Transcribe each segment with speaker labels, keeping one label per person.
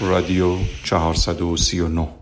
Speaker 1: رادیو 439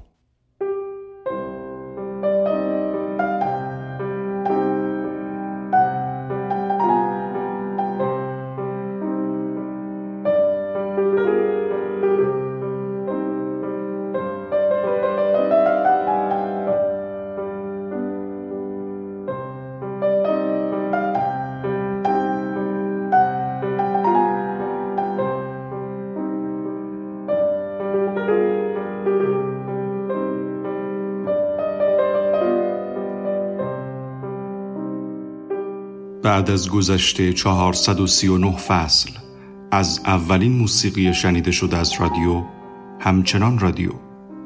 Speaker 1: بعد از گذشته 439 فصل از اولین موسیقی شنیده شده از رادیو همچنان رادیو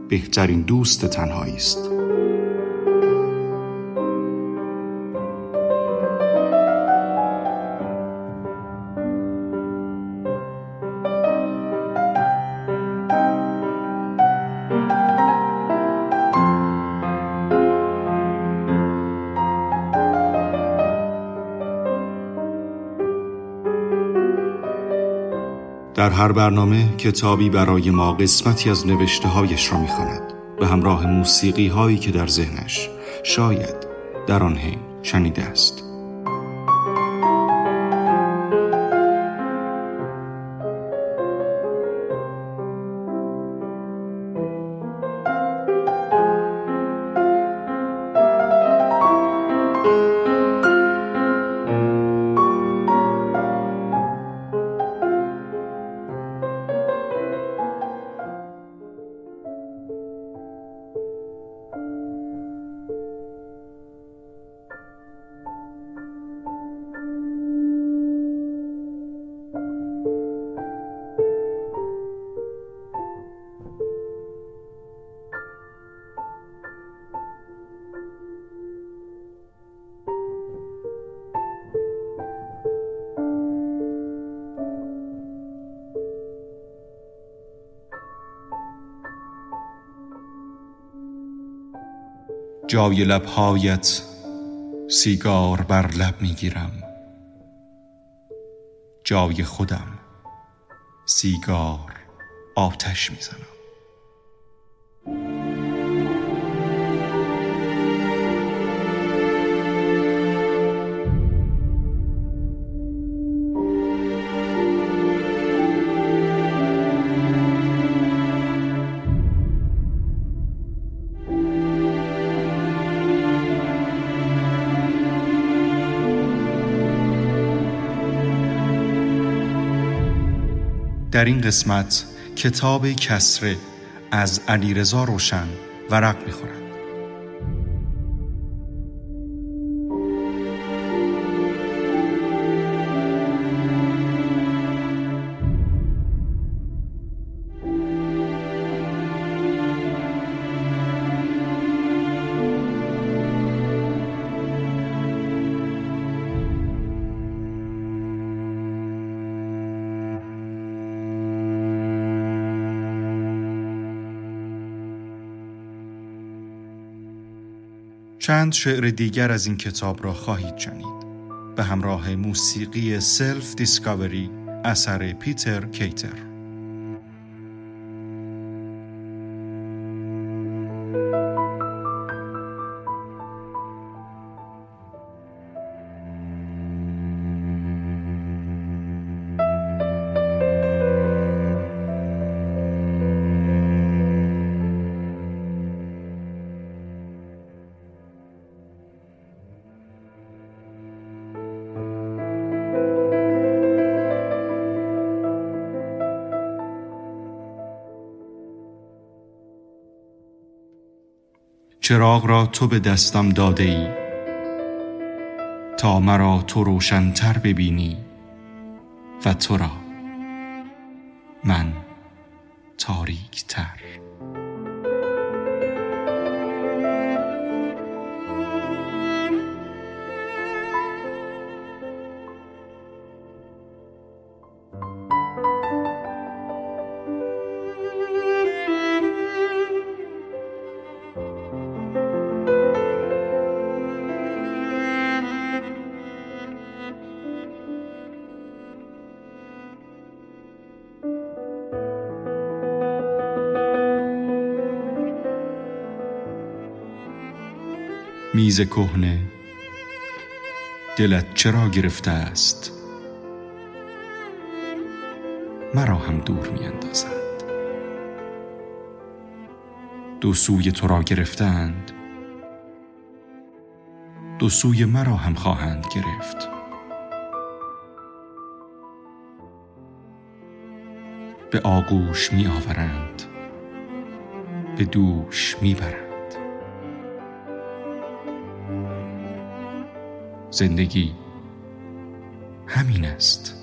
Speaker 1: بهترین دوست تنهایی است در هر برنامه کتابی برای ما قسمتی از نوشته هایش را می‌خواند به همراه موسیقی هایی که در ذهنش شاید در آن حین شنیده است. جای لبهایت سیگار بر لب می‌گیرم. جای خودم سیگار آتش می‌زنم. در این قسمت کتاب کسره از علیرضا روشن ورق می‌خورد چند شعر دیگر از این کتاب را خواهید شنید. به همراه موسیقی Self Discovery اثر پیتر کیتر. چراغ را تو به دستم داده ای تا مرا تو روشنتر ببینی و تو را. من میز کهنه دلت چرا گرفته است؟ مرا هم دور می اندازد دو سوی تو را گرفتند دو سوی مرا هم خواهند گرفت. به آغوش می آورند به دوش می برند زندگی همین است.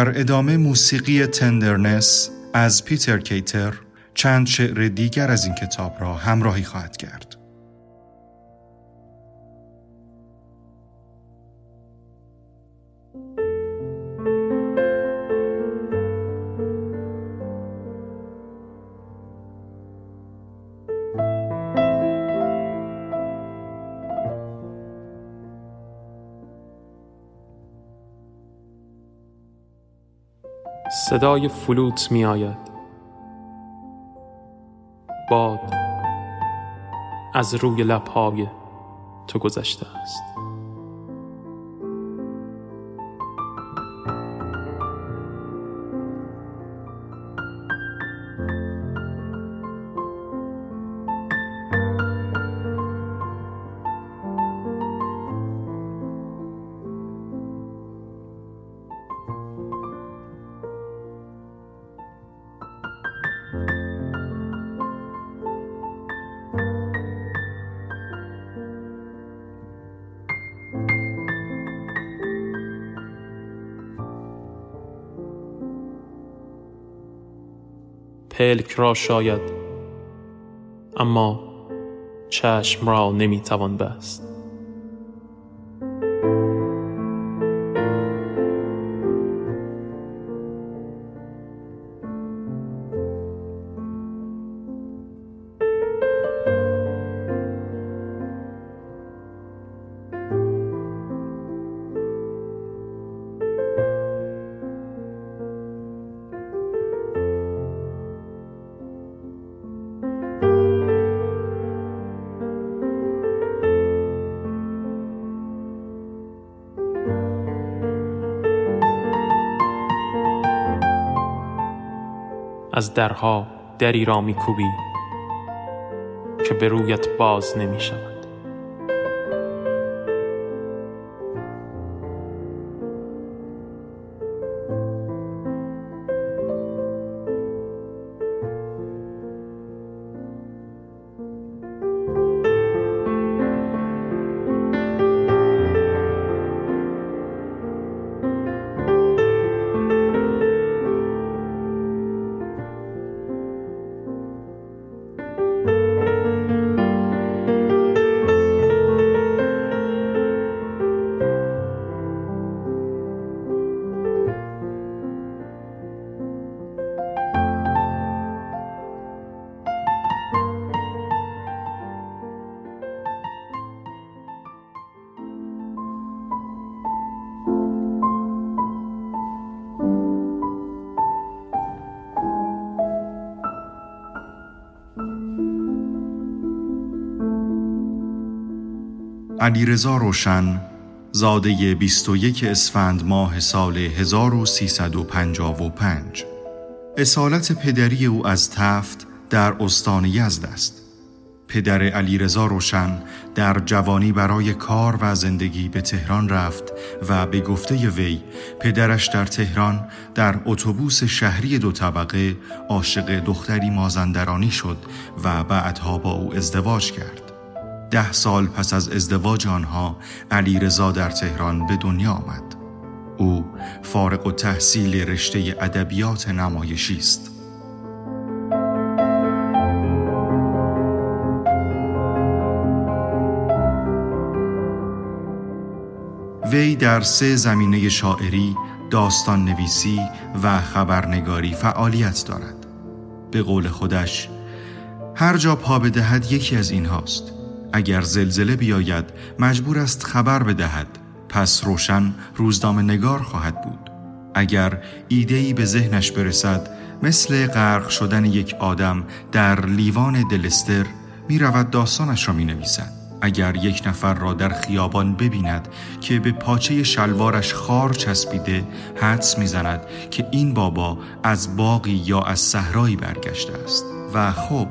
Speaker 1: در ادامه موسیقی تندرنس از پیتر کیتر چند شعر دیگر از این کتاب را همراهی خواهد کرد.
Speaker 2: صدای فلوت می آید باد از روی لبهای تو گذشته است. پلک را شاید. اما چشم را نمی‌توان بست. از درها دری را میکوبی که به رویت باز نمی شود
Speaker 1: علیرضا روشن زاده 21 اسفند ماه سال 1355 اصالت پدری او از تفت در استان یزد است. پدر علیرضا روشن در جوانی برای کار و زندگی به تهران رفت و به گفته وی پدرش در تهران در اتوبوس شهری دو طبقه عاشق دختری مازندرانی شد و بعدها با او ازدواج کرد. ده سال پس از ازدواج آنها علی رضا در تهران به دنیا آمد. او فارغ و تحصیل رشته ادبیات نمایشی است. وی در سه زمینه شاعری، داستان نویسی و خبرنگاری فعالیت دارد. به قول خودش هر جا پا بدهد یکی از این هاست. اگر زلزله بیاید مجبور است خبر بدهد. پس روشن روزنامه نگار خواهد بود. اگر ایدهی به ذهنش برسد مثل غرق شدن یک آدم در لیوان دلستر می رود داستانش را می نویسد اگر یک نفر را در خیابان ببیند که به پاچه شلوارش خار چسبیده حدس می‌زند که این بابا از باقی یا از صحرایی برگشته است. و خب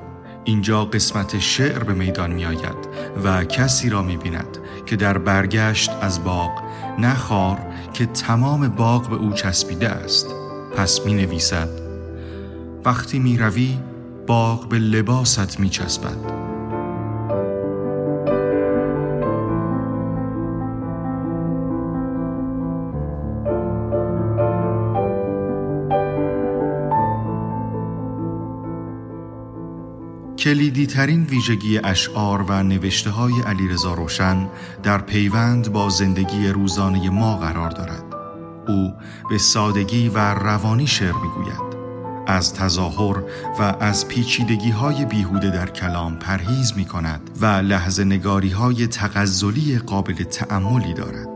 Speaker 1: اینجا قسمت شعر به میدان می آید و کسی را می بیند که در برگشت از باغ نخار که تمام باغ به او چسبیده است. پس می نویسد وقتی می روی باغ به لباست می چسبد کلیدی ترین ویژگی اشعار و نوشته های علیرضا روشن در پیوند با زندگی روزانه ما قرار دارد. او به سادگی و روانی شعر می‌گوید. از تظاهر و از پیچیدگی های بیهوده در کلام پرهیز می کند و لحظه نگاری های تغزلی قابل تأملی دارد.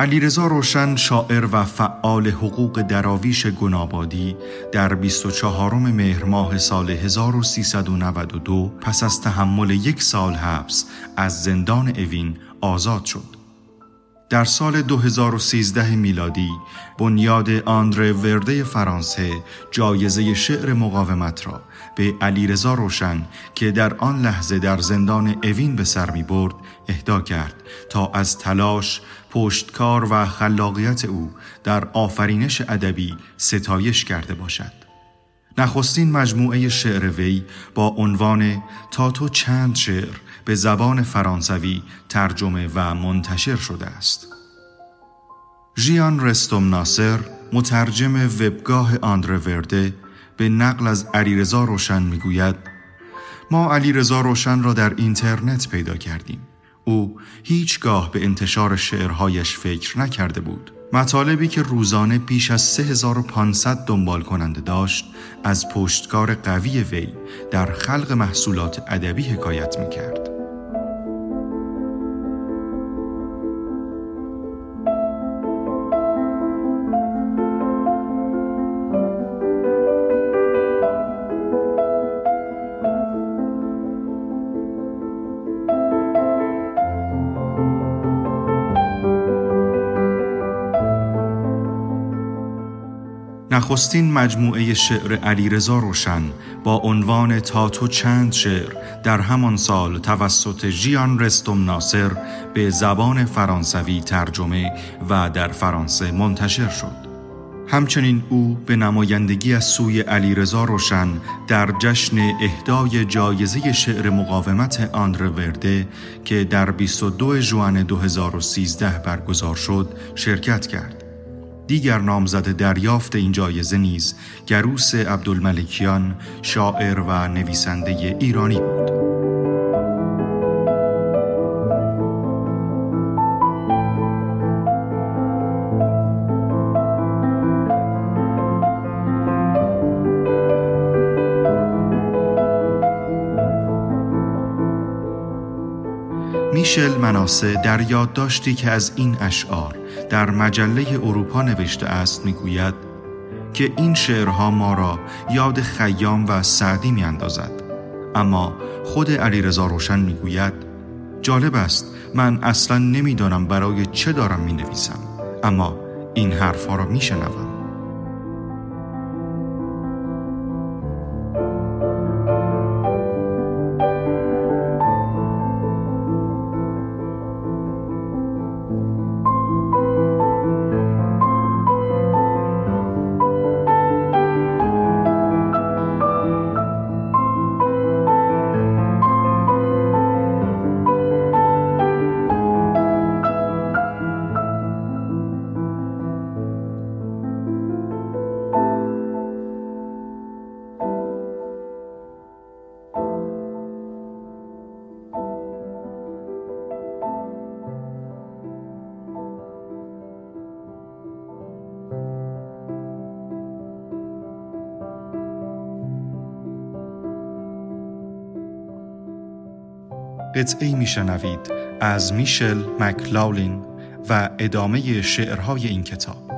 Speaker 1: علیرضا روشن شاعر و فعال حقوق دراویش گنابادی در 24 مهر ماه سال 1392 پس از تحمل یک سال حبس از زندان اوین آزاد شد. در سال 2013 میلادی بنیاد آندره ورده فرانسه جایزه شعر مقاومت را به علیرضا روشن که در آن لحظه در زندان اوین به سر می برد اهدا کرد تا از تلاش، پشتکار و خلاقیت او در آفرینش ادبی ستایش کرده باشد. نخستین مجموعه شعر وی با عنوان تا تو چند شعر به زبان فرانسوی ترجمه و منتشر شده است. ژیان رستم ناصر مترجم وبگاه آندره ورده به نقل از علیرضا روشن می‌گوید ما علیرضا روشن را در اینترنت پیدا کردیم. او هیچگاه به انتشار شعرهایش فکر نکرده بود. مطالبی که روزانه بیش از 3500 دنبال کننده داشت از پشتکار قوی وی در خلق محصولات ادبی حکایت می کرد. نخستین مجموعه شعر علیرضا روشن با عنوان تاتو چند شعر در همان سال توسط ژیان رستم ناصر به زبان فرانسوی ترجمه و در فرانسه منتشر شد. همچنین او به نمایندگی از سوی علیرضا روشن در جشن اهدای جایزه شعر مقاومت آندر ورده که در 22 ژوئن 2013 برگزار شد شرکت کرد. دیگر نامزد دریافت این جایزه نیز گروس عبدالملکیان شاعر و نویسنده ایرانی بود. میشل مناسه در یادداشتی که از این اشعار در مجله اروپا نوشته است می‌گوید که این شعرها ما را یاد خیام و سعدی می اندازد. اما خود علیرضا روشن می‌گوید جالب است من اصلا نمی‌دانم برای چه دارم می نویسم اما این حرفها را می قطعه میشنوید از میشل مکلاولین و ادامه شعرهای این کتاب.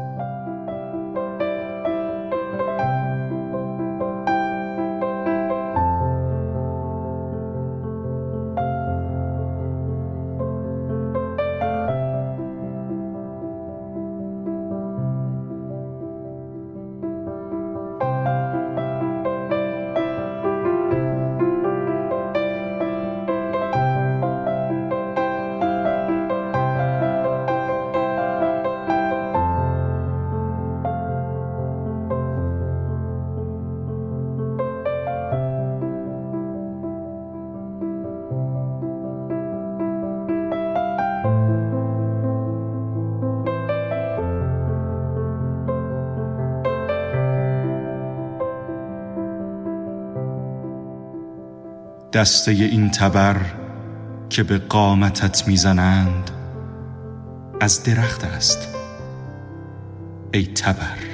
Speaker 1: دسته این تبر که به قامتت می‌زنند از درخت است ای تبر.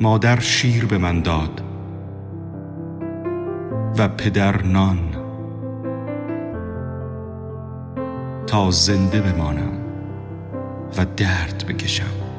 Speaker 1: مادر شیر به من داد و پدر نان تا زنده بمانم و درد بکشم.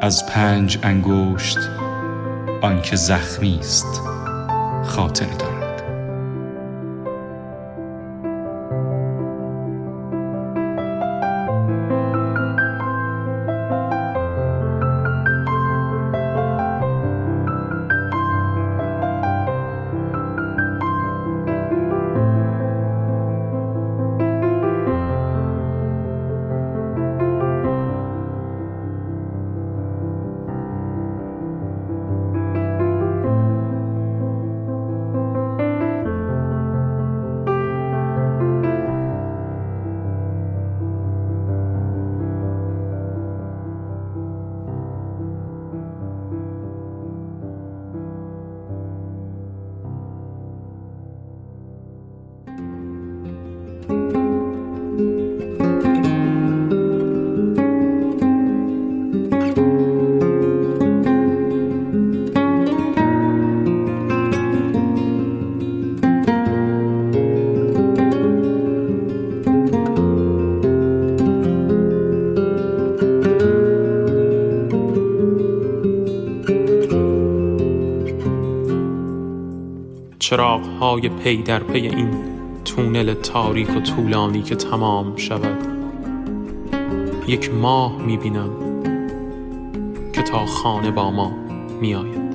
Speaker 1: از پنج انگشت آنکه زخمی است خاطر دارد
Speaker 2: چراغ های پی در پی این تونل تاریک و طولانی که تمام شود. یک ماه می‌بینم که تا خانه با ما میآید.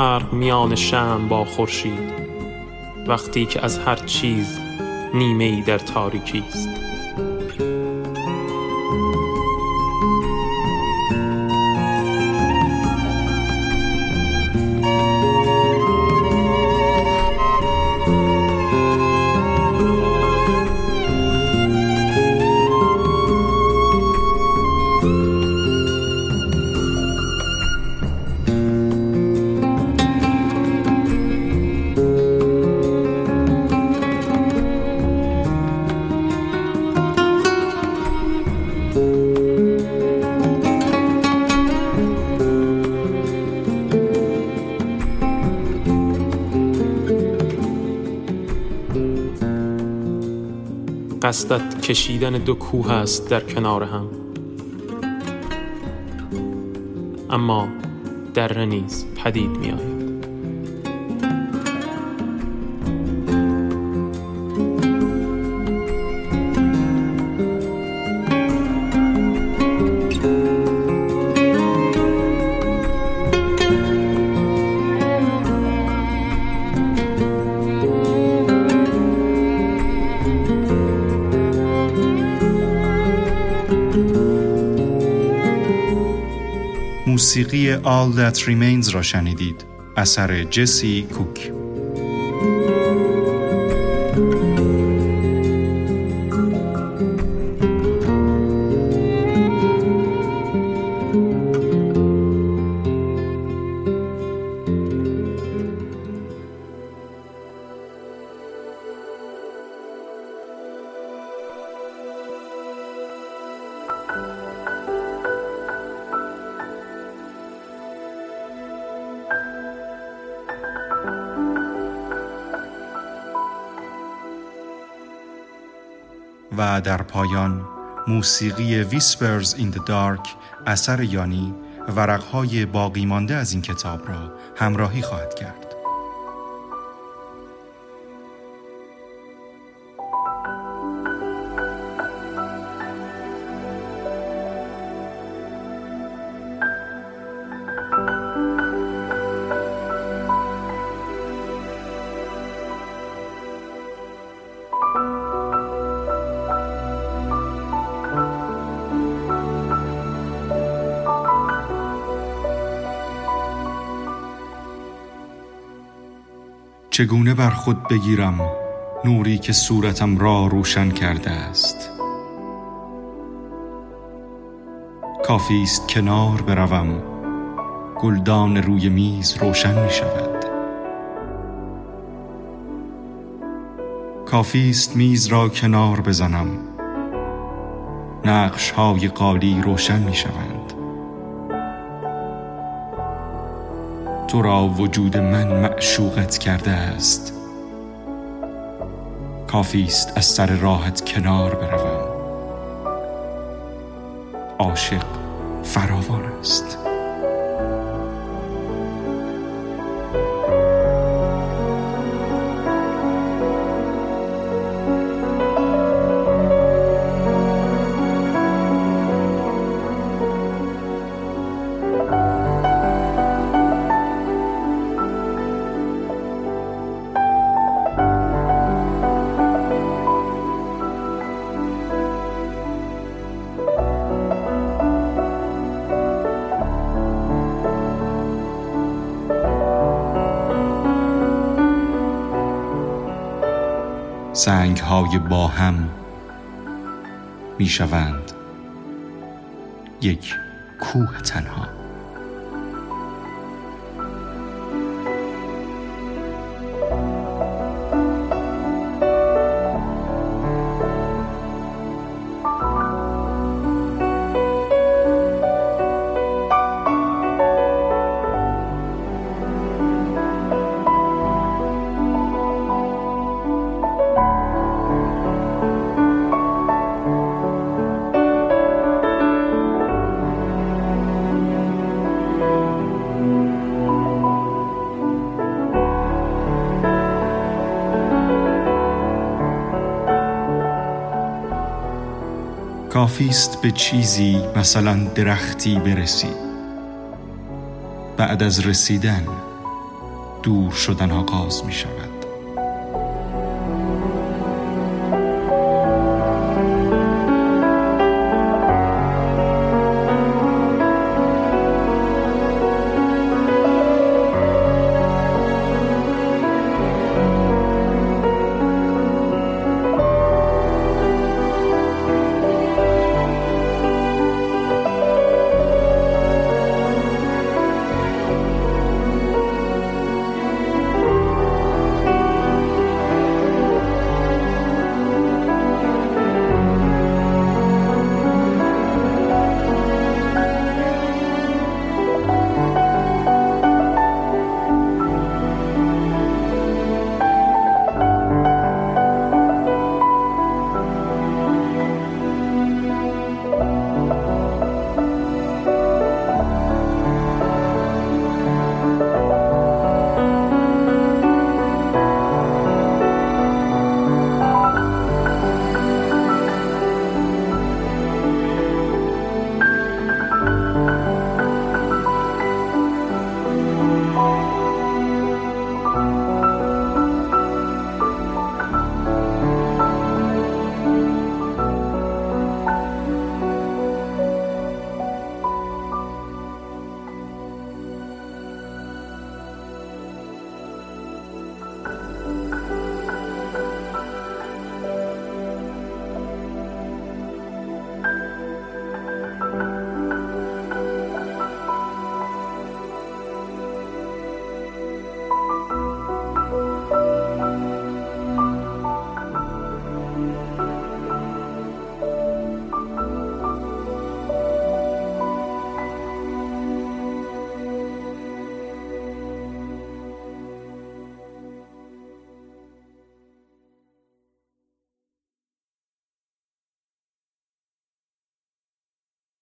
Speaker 2: فرق میان شم با خورشید وقتی که از هر چیز نیمه ای در تاریکی است. قصدت کشیدن دو کوه است در کنار هم. اما در نیز پدید می آید
Speaker 1: موسیقی All That Remains را شنیدید. اثر جسی کوک. پایان موسیقی ویسپرز این Dark اثر یانی ورقهای باقی مانده از این کتاب را همراهی خواهد کرد. چگونه بر خود بگیرم نوری که صورتم را روشن کرده است؟ کافی است کنار بروم. گلدان روی میز روشن می شود. کافی است میز را کنار بزنم. نقش های قالی روشن می شوند. تو را وجود من معشوقت کرده است. کافی است از سر راحت کنار بروم. عاشق فراوان است. سنگ های با هم می شوند یک کوه تنها. کافی است به چیزی مثلا درختی برسی. بعد از رسیدن دور شدن آغاز می شود